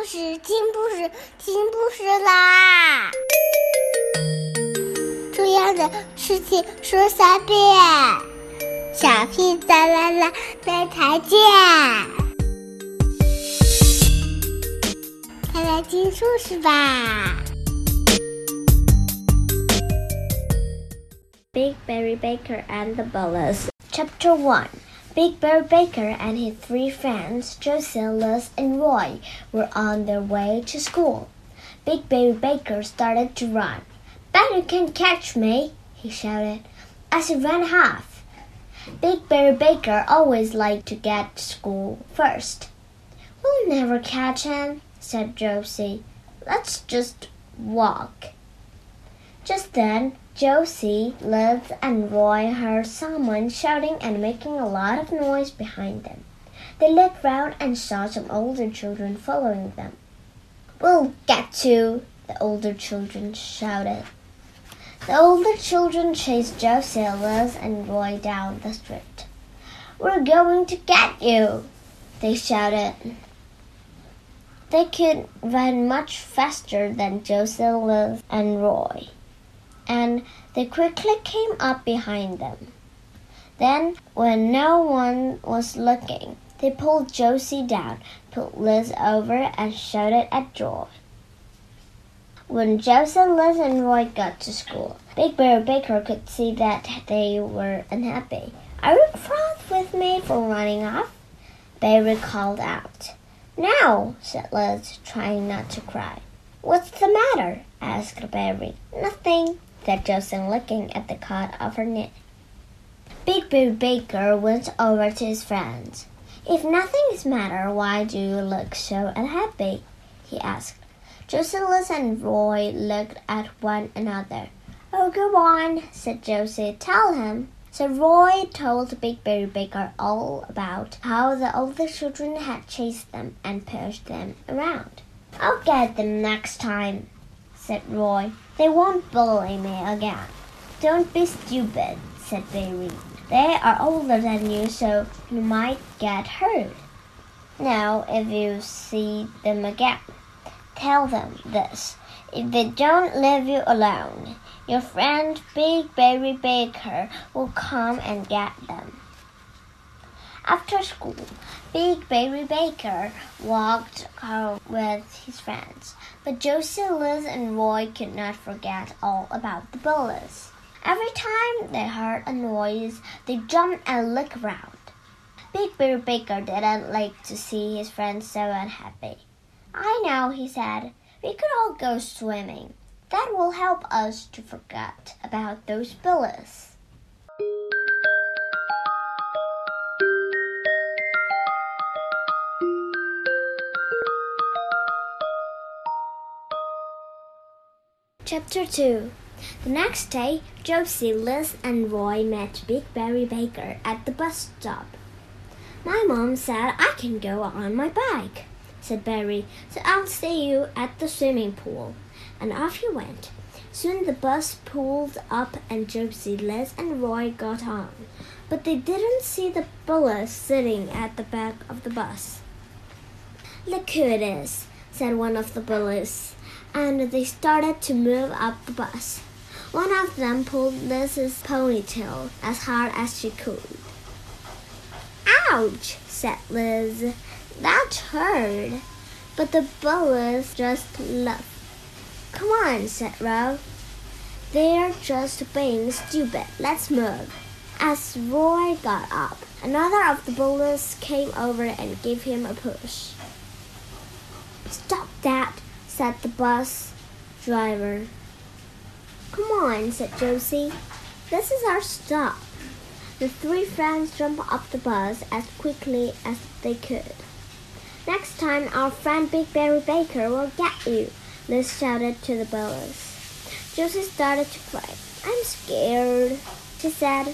故事，听故事，听故事啦！重要的事情说三遍，小屁哒啦啦，明天见！快来听故事吧！Big Berry Baker and the Bullies, Chapter One. Big Barry Baker and his three friends, Josie, Liz, and Roy, were on their way to school. Big Barry Baker started to run. Bet you can catch me, he shouted as he ran half. Big Barry Baker always liked to get to school first. We'll never catch him, said Josie. Let's just walk. Just then, Josie, Liz, and Roy heard someone shouting and making a lot of noise behind them. They looked round and saw some older children following them. We'll get you, the older children shouted. The older children chased Josie, Liz, and Roy down the street. We're going to get you, they shouted. They could run much faster than Josie, Liz, and Roy and they quickly came up behind them. Then, when no one was looking, they pulled Josie down, put Liz over, and shouted at Joy. When Josie, Liz, and Roy got to school, Big Barry Baker could see that they were unhappy. Are you cross with me for running off? Barry called out. No, said Liz, trying not to cry. What's the matter? asked Barry. Nothing, said Josie, looking at the cut of her knit. Big Barry Baker went over to his friends. If nothing is matter, why do you look so unhappy? he asked. Josie and Roy looked at one another. Oh, go on, said Josie. Tell him. So Roy told Big Barry Baker all about how the older children had chased them and pushed them around. I'll get them next time, said Roy. They won't bully me again. Don't be stupid, said Barry. They are older than you, so you might get hurt. Now, if you see them again, tell them this. If they don't leave you alone, your friend Big Barry Baker will come and get them. After school, Big Barry Baker walked home with his friends, but Josie, Liz, and Roy could not forget all about the bullies. Every time they heard a noise, they jumped and looked around. Big Barry Baker didn't like to see his friends so unhappy. I know, he said. We could all go swimming. That will help us to forget about those bullies. Chapter 2 The next day, Josie, Liz, and Roy met Big Barry Baker at the bus stop. My mom said I can go on my bike, said Barry, so I'll see you at the swimming pool. And off he went. Soon the bus pulled up and Josie, Liz, and Roy got on. But they didn't see the bullies sitting at the back of the bus. Look who it is, said one of the bullies and they started to move up the bus. One of them pulled Liz's ponytail as hard as she could. Ouch, said Liz. That hurt. But the bullies just laughed. Come on, said Roy. They're just being stupid. Let's move. As Roy got up, another of the bullies came over and gave him a push. Stop that, said the bus driver. Come on, said Josie. This is our stop. The three friends jumped off the bus as quickly as they could. Next time, our friend Big Barry Baker will get you, Liz shouted to the bullies. Josie started to cry. I'm scared, she said.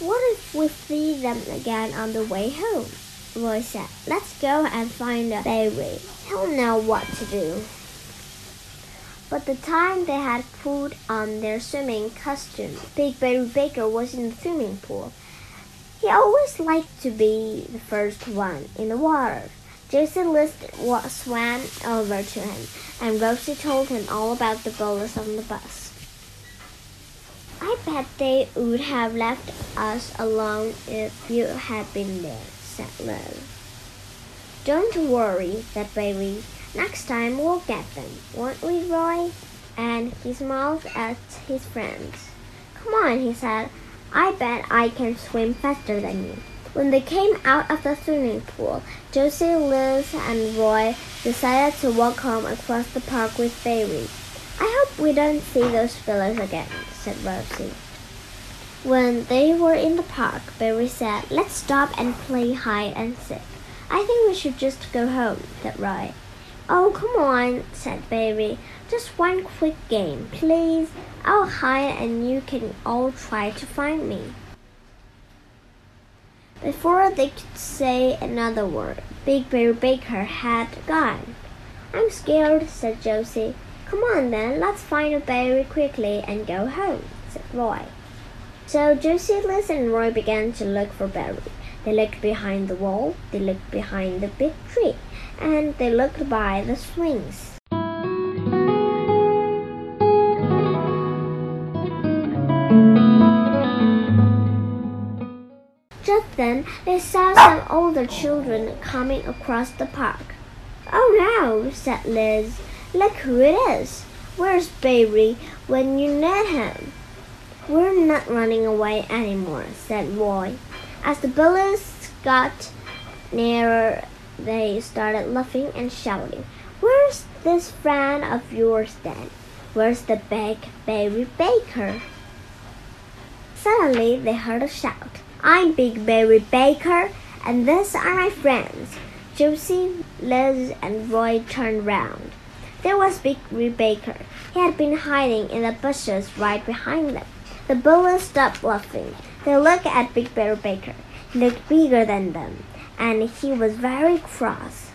What if we see them again on the way home? Roy said. Let's go and find a. He'll know what to do. But the time they had put on their swimming costume, Big Barry Baker was in the swimming pool. He always liked to be the first one in the water. Josie Liz swam over to him, and Rosie told him all about the bullies on the bus. I bet they would have left us alone if you had been there, said Liz. Don't worry, said Baby. Next time we'll get them, won't we, Roy? And he smiled at his friends. Come on, he said. I bet I can swim faster than you. When they came out of the swimming pool, Josie, Liz, and Roy decided to walk home across the park with Baby. I hope we don't see those fellows again, said Rosie. When they were in the park, Barry said, Let's stop and play hide and seek. I think we should just go home, said Roy. Oh, come on, said Barry. Just one quick game, please. I'll hide and you can all try to find me. Before they could say another word, Big Barry Baker had gone. I'm scared, said Josie. Come on then, let's find a Barry quickly and go home, said Roy. So Josie, Liz, and Roy began to look for Barry. They looked behind the wall, they looked behind the big tree, and they looked by the swings. Just then they saw some older children coming across the park. Oh no, said Liz. Look who it is. Where's Baby when you need him? We're not running away anymore, said Roy. As the bullies got nearer, they started laughing and shouting. Where's this friend of yours then? Where's the big Baby Baker? Suddenly they heard a shout. I'm Big Baby Baker, and these are my friends. Josie, Liz, and Roy turned round. There was Big Baby Baker. He had been hiding in the bushes right behind them. The bullies stopped laughing. They looked at Big Baby Baker. He looked bigger than them, and he was very cross.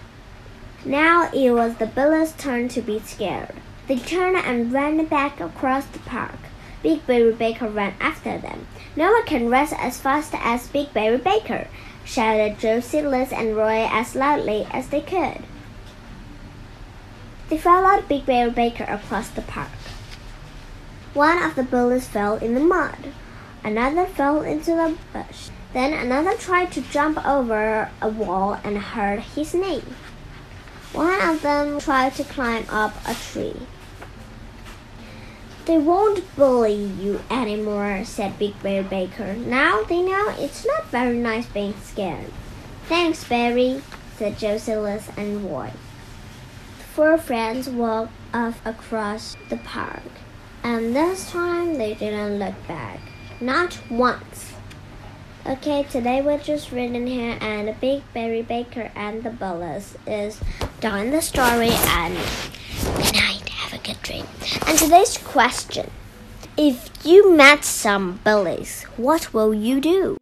Now it was the bullies' turn to be scared. They turned and ran back across the park. Big Baby Baker ran after them. No one can run as fast as Big Baby Baker, shouted Josie, Liz, and Roy as loudly as they could. They followed Big Baby Baker across the park. One of the bullies fell in the mud. Another fell into the bush. Then another tried to jump over a wall and hurt his knee. One of them tried to climb up a tree. They won't bully you anymore, said Big Barry Baker. Now they know it's not very nice being scared. Thanks, Barry, said Liz and Roy. The four friends walked off across the park, and this time they didn't look back. Not once. Okay, today we're just reading here, and the Big Barry Baker and the Bullies is done the story, and good night, have a good dream. And today's question If you met some bullies, what will you do?